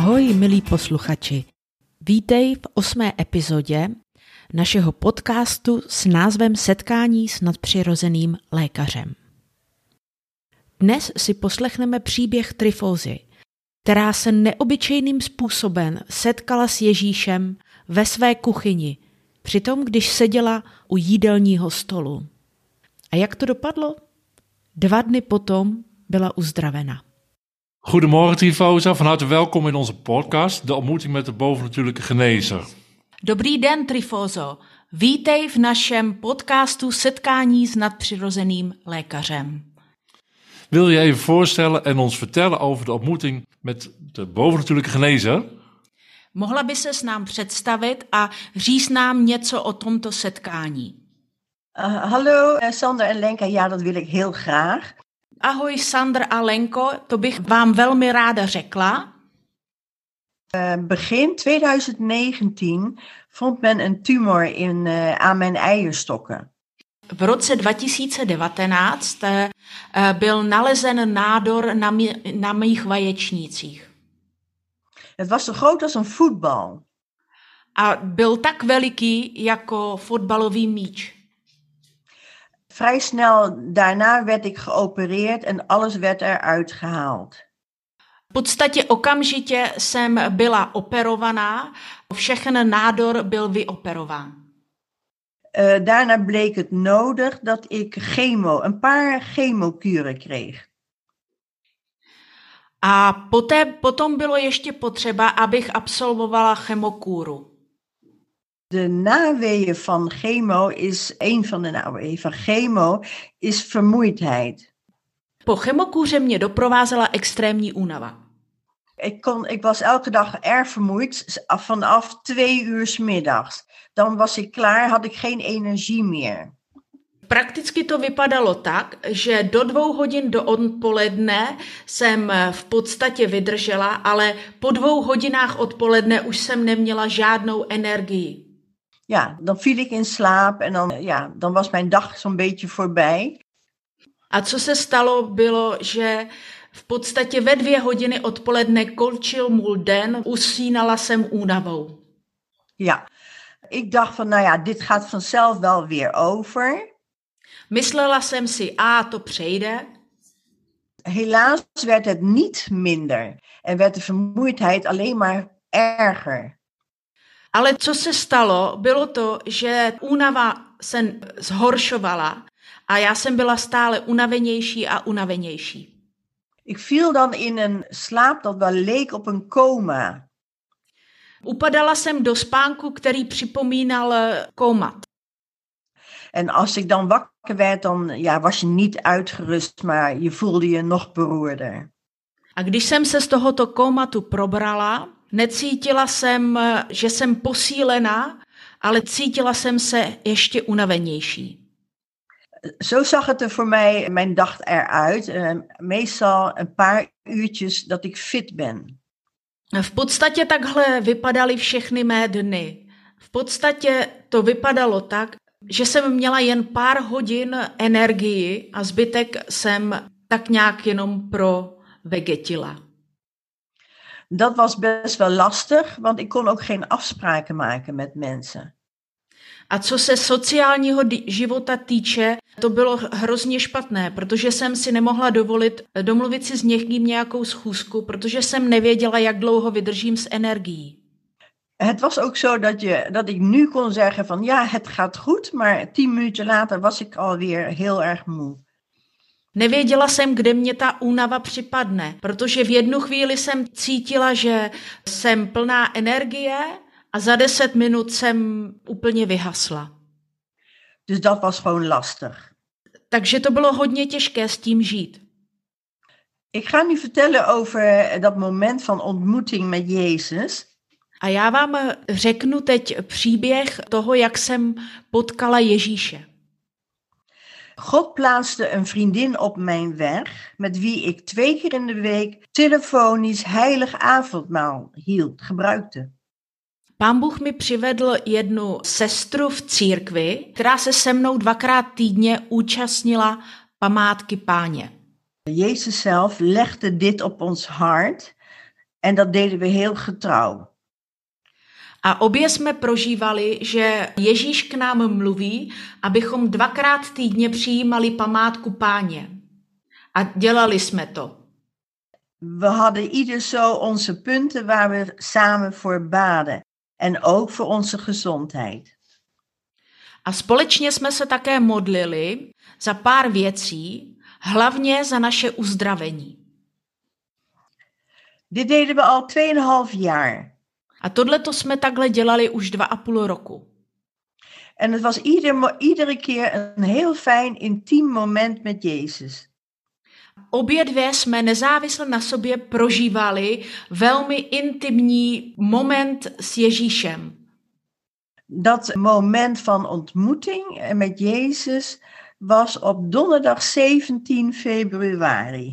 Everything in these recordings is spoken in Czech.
Ahoj, milí posluchači. Vítej v osmé epizodě našeho podcastu s názvem Setkání s nadpřirozeným lékařem. Dnes si poslechneme příběh Trifózy, která se neobyčejným způsobem setkala s Ježíšem ve své kuchyni, přitom když seděla u jídelního stolu. A jak to dopadlo? Dva dny potom byla uzdravena. Goedemorgen Trifosa, van harte welkom in onze podcast, de ontmoeting met de bovennatuurlijke genezer. Dobrý den, Trifozo. Vítej v našem podcastu Setkání s nadpřirozeným lékařem. Wil je even voorstellen en ons vertellen over de ontmoeting met de bovennatuurlijke genezer? Mohla by se s nám představit a říct nám něco o tomto setkání. Uh, hallo uh, Sander en Lenka, ja dat wil ik heel graag. Ahoj Sandr a Lenko, to bych vám velmi ráda řekla. Uh, begin 2019 vond men een tumor in, uh, aan mijn eierstokken. V roce 2019 uh, byl nalezen nádor na, mi, na mých vaječnících. Het was zo groot als een voetbal. A byl tak veliký jako fotbalový míč. Vrij snel daarna werd ik geopereerd en alles werd eruit gehaald. V podstatě okamžitě jsem byla operovaná, všechen nádor byl vyoperován. Uh, daarna bleek het nodig dat ik chemo, een paar chemokuren kreeg. A poté, potom bylo ještě potřeba, abych absolvovala chemokúru. De naweeën van chemo is, een van de naweeën van chemo is vermoeidheid. Po chemokůře mě doprovázela extrémní únava. Ik, kon, ik was elke dag erg vermoeid, vanaf twee uur middags. Dan was ik klaar, had ik geen energie meer. Prakticky to vypadalo tak, že do dvou hodin do odpoledne jsem v podstatě vydržela, ale po dvou hodinách odpoledne už jsem neměla žádnou energii. Ja, dan viel ik in slaap en dan, ja, dan was mijn dag zo'n beetje voorbij. A co se stalo, bylo, že v podstatě ve dvě hodiny odpoledne končil můj den, usínala jsem únavou. Ja, ik dacht van, nou ja, dit gaat vanzelf wel weer over. Myslela jsem si, a to přejde. Helaas werd het niet minder en werd de vermoeidheid alleen maar erger. Ale co se stalo, bylo to, že únava se zhoršovala a já jsem byla stále unavenější a unavenější. Ik viel dan in een slaap dat wel leek op een coma. Upadala jsem do spánku, který připomínal komat. En als ik dan wakker werd, dan ja, was je niet uitgerust, maar je voelde je nog beroerder. A když jsem se z tohoto komatu probrala, necítila jsem, že jsem posílená, ale cítila jsem se ještě unavenější. Zo zag het er voor mij mijn dag eruit. Uh, meestal een paar uurtjes dat ik fit ben. V podstatě takhle vypadaly všechny mé dny. V podstatě to vypadalo tak, že jsem měla jen pár hodin energii a zbytek jsem tak nějak jenom pro vegetila. Dat was best wel lastig, want ik kon ook geen afspraken maken met mensen. A co se sociálního života týče, to bylo hrozně špatné, protože jsem si nemohla dovolit domluvit si s někým nějakou schůzku, protože jsem nevěděla, jak dlouho vydržím s energií. Het was ook zo dat, je, dat ik nu kon zeggen van ja, het gaat goed, maar tien minuten later was ik alweer heel erg moe. Nevěděla jsem, kde mě ta únava připadne, protože v jednu chvíli jsem cítila, že jsem plná energie a za deset minut jsem úplně vyhasla. Dus dat was gewoon lastig. Takže to bylo hodně těžké s tím žít. Ik ga nu vertellen over dat moment van ontmoeting met Jezus. A já vám řeknu teď příběh toho, jak jsem potkala Ježíše. God plaatste een vriendin op mijn weg, met wie ik twee keer in de week telefonisch heilig avondmaal hield, gebruikte. Pán Bůh mi přivedl jednu sestru v církvi, která se se mnou dvakrát týdně účastnila památky páně. Jezus zelf legde dit op ons hart En dat deden we heel getrouw. A obě jsme prožívali, že Ježíš k nám mluví, abychom dvakrát týdně přijímali památku páně. A dělali jsme to. We hadden ieder zo onze punten waar we samen voor baden. En ook voor onze gezondheid. A společně jsme se také modlili za pár věcí, hlavně za naše uzdravení. Dit deden we al 2,5 jaar. A tohle to jsme takhle dělali už dva a půl roku. En het was ieder, iedere keer een heel fijn, intiem moment met Jezus. Obě dvě jsme nezávisle na sobě prožívali velmi intimní moment s Ježíšem. Dat moment van ontmoeting met Jezus was op donderdag 17 februari.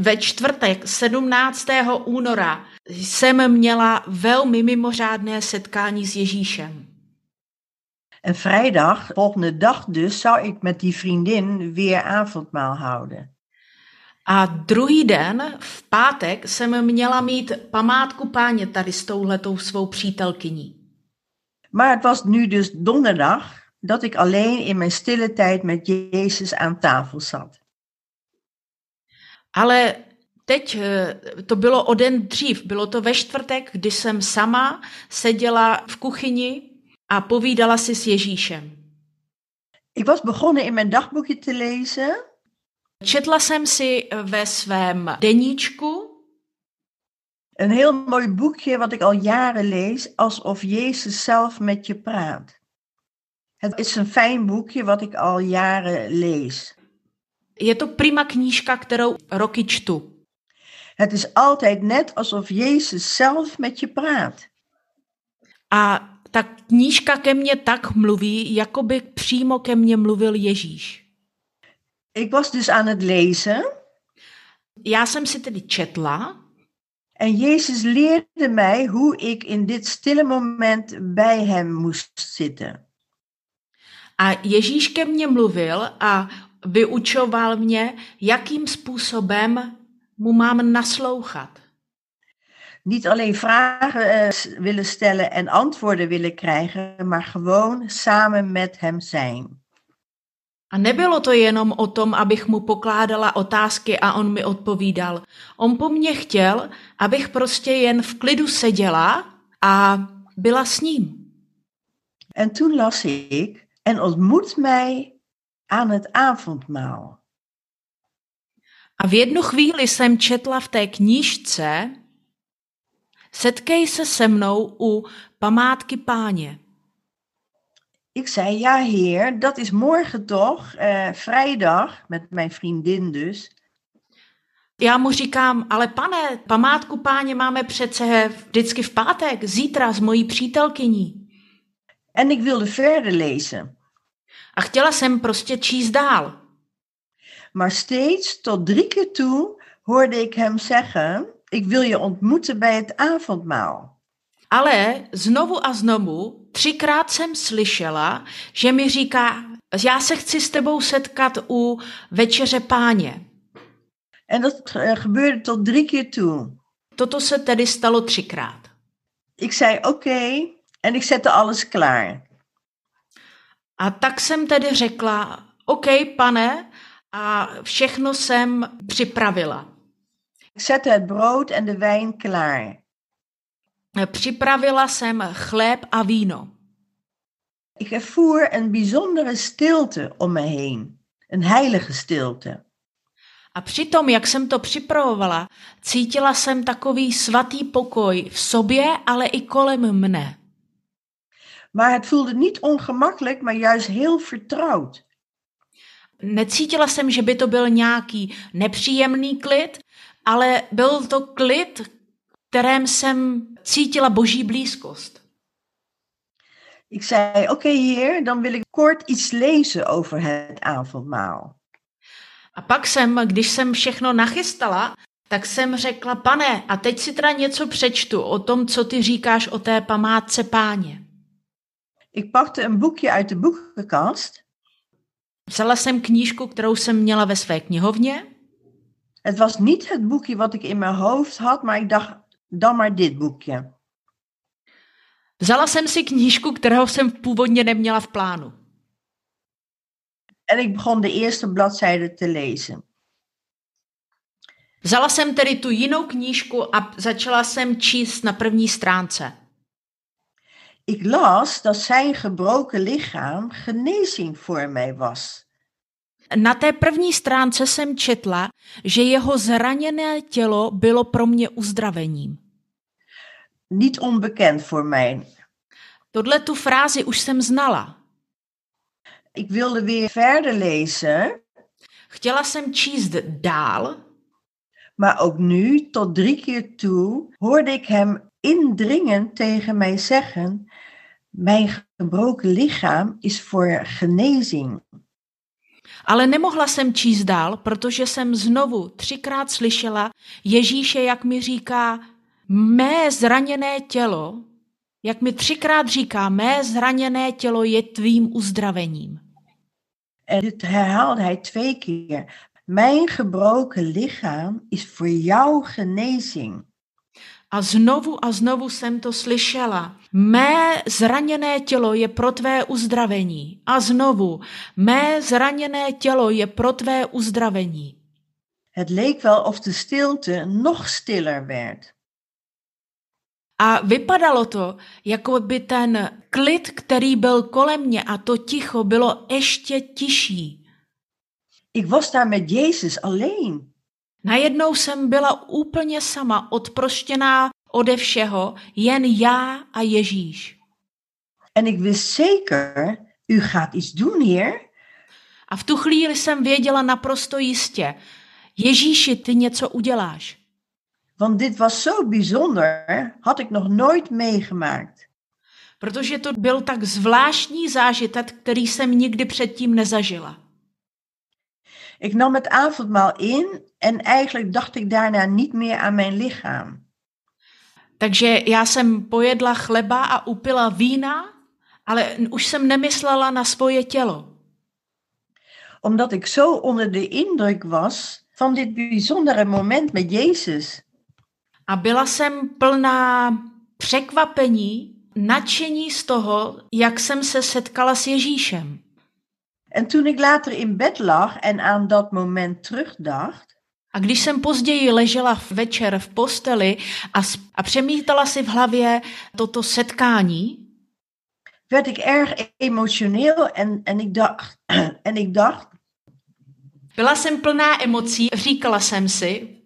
Ve čtvrtek 17. února jsem měla velmi mimořádné setkání s Ježíšem. En vrijdag, volgende dag dus, zou ik met die vriendin weer avondmaal houden. A druhý den, v pátek, jsem měla mít památku páně tady s touhletou svou přítelkyní. Maar het was nu dus donderdag dat ik alleen in mijn stille tijd met Jezus aan tafel zat. Ale teď eh, to bylo o den dřív, bylo to ve čtvrtek, kdy jsem sama seděla v kuchyni a povídala si s Ježíšem. Ik was begonnen in mijn dagboekje te lezen Četla jsem si ve svém deníčku Een heel mooi boekje wat ik al jaren lees, alsof Jezus zelf met je praat. Het is een fijn boekje wat ik al jaren lees. Je to prima knížka, kterou roky čtu. Het is altijd net alsof Jezus zelf met je praat. A ta knížka ke mně tak mluví, jako by přímo ke mně mluvil Ježíš. Ik was dus aan het lezen Já jsem si tedy četla en Jezus leerde mij hoe ik in dit stille moment bij hem moest zitten. a Ježíš ke mně mluvil a vyučoval mě, jakým způsobem mu mám naslouchat. Niet alleen vragen eh, willen stellen en antwoorden willen krijgen, maar gewoon samen met hem zijn. A nebylo to jenom o tom, abych mu pokládala otázky a on mi odpovídal. On po mně chtěl, abych prostě jen v klidu seděla a byla s ním. En toen las ik, en ontmoet mij aan het avondmaal. A v jednu chvíli jsem četla v té knížce Setkej se se mnou u památky páně. Ik zei, ja heer, dat is morgen toch, eh, vrijdag, met mijn vriendin dus. Já mu říkám, ale pane, památku páně máme přece vždycky v pátek, zítra s mojí přítelkyní. En ik wilde verder lezen. A chtěla jsem prostě číst dál. Maar steeds tot drie keer toe hoorde ik hem zeggen, ik wil je ontmoeten bij het avondmaal. Ale znovu a znovu, třikrát jsem slyšela, že mi říká, já se chci s tebou setkat u večeře páně. En dat eh, gebeurde tot drie keer toe. Toto se tedy stalo třikrát. Ik zei oké en ik zette alles klaar. A tak jsem tedy řekla, OK, pane, a všechno jsem připravila. Zette het brood en de wijn klaar. Připravila jsem chléb a víno. Ik ervoer een bijzondere stilte om me heen. Een heilige stilte. A přitom, jak jsem to připravovala, cítila jsem takový svatý pokoj v sobě, ale i kolem mne. Maar het voelde niet ongemakkelijk, maar juist heel vertrouwd. Necítila jsem, že by to byl nějaký nepříjemný klid, ale byl to klid, kterém jsem cítila boží blízkost. Ik zei: Oké, heer, dan wil ik kort iets lezen over het avondmaal. A pak jsem, když jsem všechno nachystala, tak jsem řekla, pane, a teď si teda něco přečtu o tom, co ty říkáš o té památce páně. Ik pakte een boekje uit de boekenkast Vzala jsem knížku, kterou jsem měla ve své knihovně Het was niet het boekje wat ik in mijn hoofd had, maar ik dacht, dan maar dit boekje. Vzala jsem si knížku, kterou jsem původně neměla v plánu. En ik begon de eerste bladzijde te lezen. Vzala jsem tedy tu jinou knížku a začala jsem číst na první stránce. Ik las dat zijn gebroken lichaam genezing voor mij was. Na té první stránce jsem četla, že jeho zraněné tělo bylo pro mě uzdravením. Niet onbekend voor mij. Tohle tu frázi už jsem znala. Ik wilde weer verder lezen, Chtěla jsem číst dál, maar ook nu, tot drie keer toe, hoorde ik hem indringend tegen mij zeggen: Mijn gebroken lichaam is voor genezing. ale nemohla jsem číst dál, protože jsem znovu třikrát slyšela Ježíše, jak mi říká, mé zraněné tělo, jak mi třikrát říká, mé zraněné tělo je tvým uzdravením. En dit herhaalde hij twee keer. Mijn gebroken lichaam is voor jou genezing. A znovu a znovu jsem to slyšela. Mé zraněné tělo je pro tvé uzdravení. A znovu, mé zraněné tělo je pro tvé uzdravení. Het leek wel of de stilte nog stiller werd. A vypadalo to, jako by ten klid, který byl kolem mě a to ticho bylo ještě tišší. Ik was daar met Jezus alleen. Najednou jsem byla úplně sama, odproštěná ode všeho, jen já a Ježíš. En ik wist zeker, u gaat iets doen, Heer. A v tu chvíli jsem věděla naprosto jistě, Ježíši, ty něco uděláš. Want dit was zo bijzonder, had ik nog nooit meegemaakt. Protože to byl tak zvláštní zážitek, který jsem nikdy předtím nezažila. Ik nam het avondmaal in en eigenlijk dacht ik daarna niet meer aan mijn lichaam. Takže já jsem pojedla chleba a upila vína, ale už jsem nemyslela na svoje tělo. Omdat ik zo onder de indruk was van dit bijzondere moment met Jezus. A byla jsem plná překvapení, nadšení z toho, jak jsem se setkala s Ježíšem. En toen ik later in bed lag en aan dat moment terugdacht, A když jsem později ležela večer v posteli a, a přemítala si v hlavě toto setkání, werd ik erg emotioneel en, en, ik dacht, en ik dacht, byla jsem plná emocí, říkala jsem si,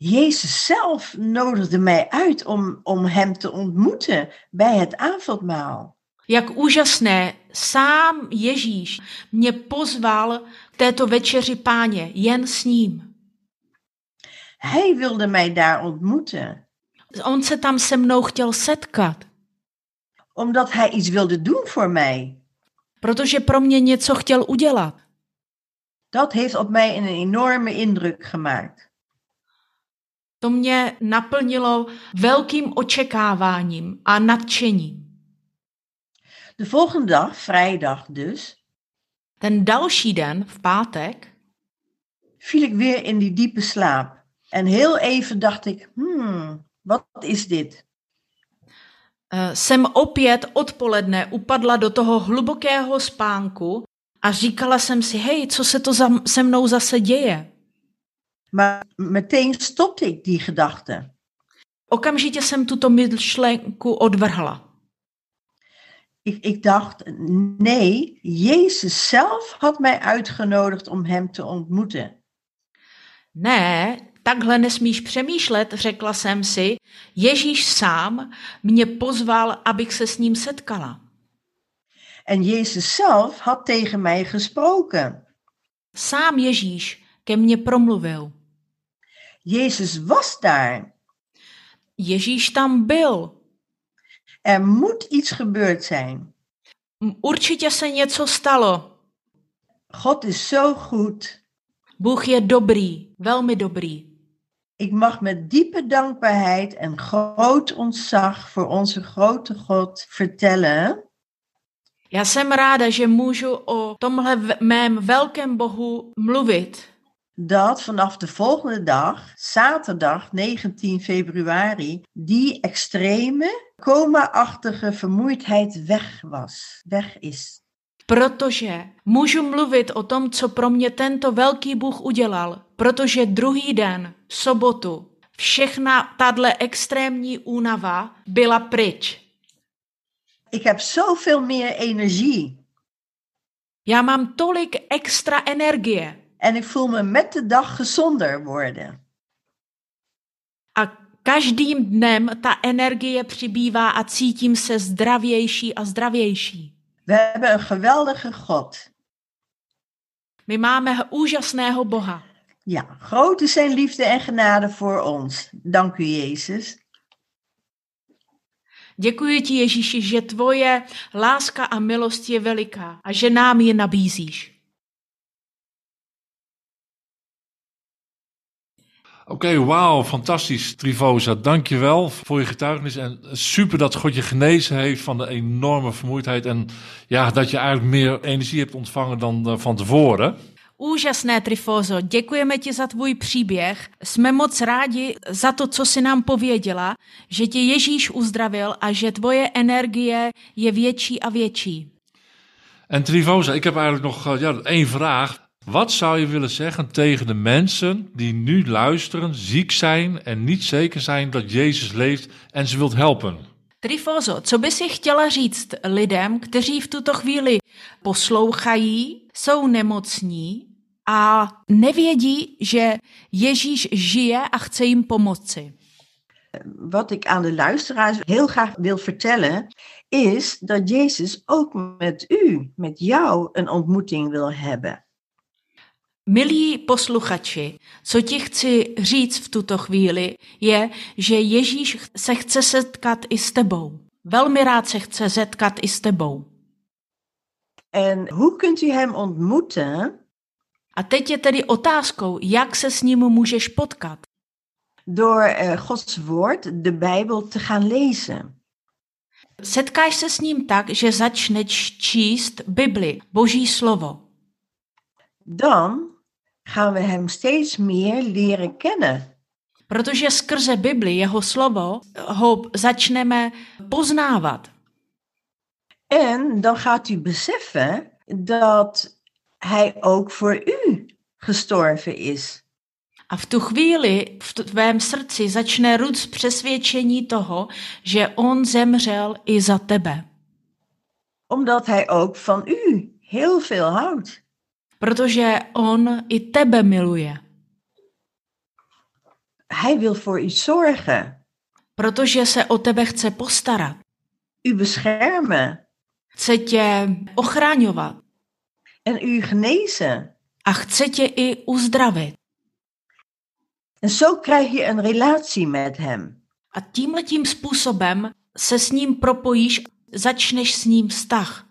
Jezus zelf nodigde mij uit om, om Hem te ontmoeten bij het avondmaal. Jak úžasné, sám Ježíš mě pozval k této večeři páně, jen s ním. Hij wilde mij daar ontmoeten, On se tam se mnou chtěl setkat, omdat Hij iets wilde doen voor mij. protože pro mě něco chtěl udělat. Dat heeft op mij een enorme indruk gemaakt. To mě naplnilo velkým očekáváním a nadšením. De volgende dag, vrijdag dus, Ten další den, v pátek, viel ik weer in die diepe slaap. En heel even dacht ik, hmm, wat is dit? eh, jsem opět odpoledne upadla do toho hlubokého spánku a říkala jsem si, hej, co se to za, se mnou zase děje? Maar meteen stopte ik die gedachte. Okamžitě jsem tuto myšlenku odvrhla. Ik, ik dacht, nee, Jezus zelf had mij uitgenodigd om Hem te ontmoeten. Ne, takhle nesmíš přemýšlet, řekla jsem si. Ježíš sám mě pozval, abych se s ním setkala. En Jezus zelf had tegen mij gesproken. Sám Ježíš ke mně promluvil. Jezus was daar. Ježíš tam byl. Er moet iets gebeurd zijn. Určitě se něco stalo. God is zo goed. Bůh je dobrý, velmi dobrý. Ik mag met diepe dankbaarheid en groot ontzag voor onze grote God vertellen Já jsem ráda, že můžu o tomhle mém velkém Bohu mluvit. dat vanaf de volgende dag, zaterdag 19 februari, die extreme coma-achtige vermoeidheid weg was, weg is. Protože můžu mluvit o tom, co pro mě tento velký Bůh udělal, protože druhý den, sobotu, všechna tahle extrémní únava byla pryč. Ik heb zoveel meer energie. Já mám tolik extra energie En ik voel me met de dag gezonder worden. a každým dnem ta energie přibývá a cítím se zdravější a zdravější. We hebben een geweldige God. My máme úžasného Boha. Ja, groot is zijn liefde en genade voor ons. Dank u, Jezus. Děkuji ti, Ježíši, že tvoje láska a milost je veliká a že nám je nabízíš. Oké, wauw, fantastisch. Trivosa, dankjewel voor je getuigenis. En super dat God je genezen heeft van de enorme vermoeidheid. En ja, dat je eigenlijk meer energie hebt ontvangen dan eh, van tevoren. Úžasné, Trifozo, děkujeme ti za tvůj příběh. Jsme moc rádi za to, co jsi nám pověděla, že tě Ježíš uzdravil a že tvoje energie je větší a větší. En Trivosa, ik heb eigenlijk nog eh, ja, één vraag. Wat zou je willen zeggen tegen de mensen die nu luisteren, ziek zijn en niet zeker zijn dat Jezus leeft en ze wilt helpen? Trifozo, co by si chtěla říct lidem, kteří v tuto chvíli poslouchají, jsou nemocní a nevědí, že Ježíš žije a chce jim pomoci? Wat ik aan de luisteraars heel graag wil vertellen, is dat Jezus ook met u, met jou, een ontmoeting wil hebben. Milí posluchači, co ti chci říct v tuto chvíli, je, že Ježíš se chce setkat i s tebou. Velmi rád se chce setkat i s tebou. En hoe kunt u hem ontmoeten? A teď je tedy otázkou, jak se s ním můžeš potkat. Door eh, Gods woord, de Bijbel, te gaan lezen. Setkáš se s ním tak, že začneš číst Bibli, Boží slovo. Dan gaan we hem steeds meer leren kennen. Protože skrze Bibli, jeho slovo, ho začneme poznávat. En dan gaat u beseffen dat hij ook voor u gestorven is. A v tu chvíli v tvém srdci začne růst přesvědčení toho, že on zemřel i za tebe. Omdat hij ook van u heel veel houdt. Protože on i tebe miluje. Hij wil voor u zorgen, Protože se o tebe chce postarat. u beschermen Chce tě ochraňovat. en u genezen. A chce tě i uzdravit. En zo krijg je een relatie met hem. A tímhletím způsobem se s ním propojíš, začneš s ním vztah.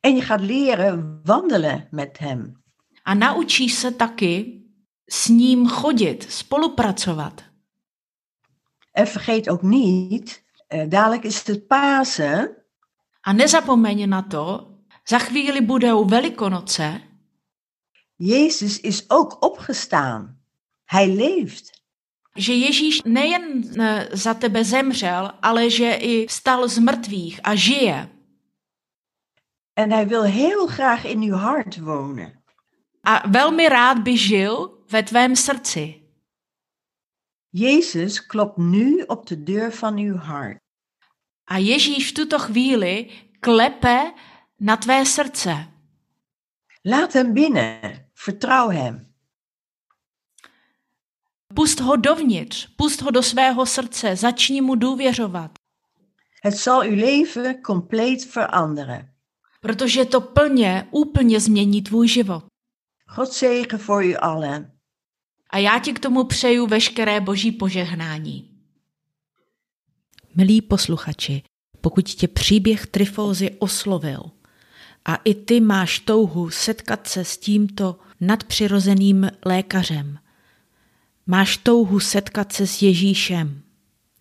En je gaat leren wandelen met hem. A naučíš se taky s ním chodit, spolupracovat. En vergeet ook niet, eh, dadelijk is het Pasen. A nezapomeň na to, za chvíli budou Velikonoce Jezus is ook opgestaan. Hij leeft. že Ježíš nejen eh, za tebe zemřel, ale že i vstal z mrtvých a žije. En hij wil heel graag in uw hart wonen. A velmi rád by žil ve tvém srdci. Jezus klopt nu op de deur van uw hart. A Ježíš v tuto chvíli klepe na tvé srdce. Laat hem binnen. Vertrouw hem. Pust ho dovnitř, pust ho do svého srdce, začni mu důvěřovat, Het zal uw leven compleet veranderen. Protože to plně, úplně změní tvůj život. God zegen voor u allen. A já ti k tomu přeju veškeré boží požehnání. Milí posluchači, pokud tě příběh Trifózy oslovil a i ty máš touhu setkat se s tímto nadpřirozeným lékařem, máš touhu setkat se s Ježíšem,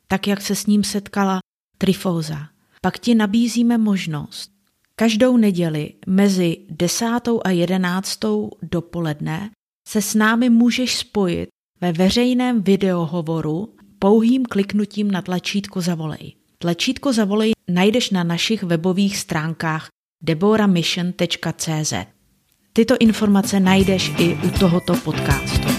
tak jak se s ním setkala Trifóza, pak ti nabízíme možnost každou neděli mezi desátou a jedenáctou dopoledne se s námi můžeš spojit ve veřejném videohovoru pouhým kliknutím na tlačítko Zavolej. Tlačítko Zavolej najdeš na našich webových stránkách deboramission.cz. Tyto informace najdeš i u tohoto podcastu.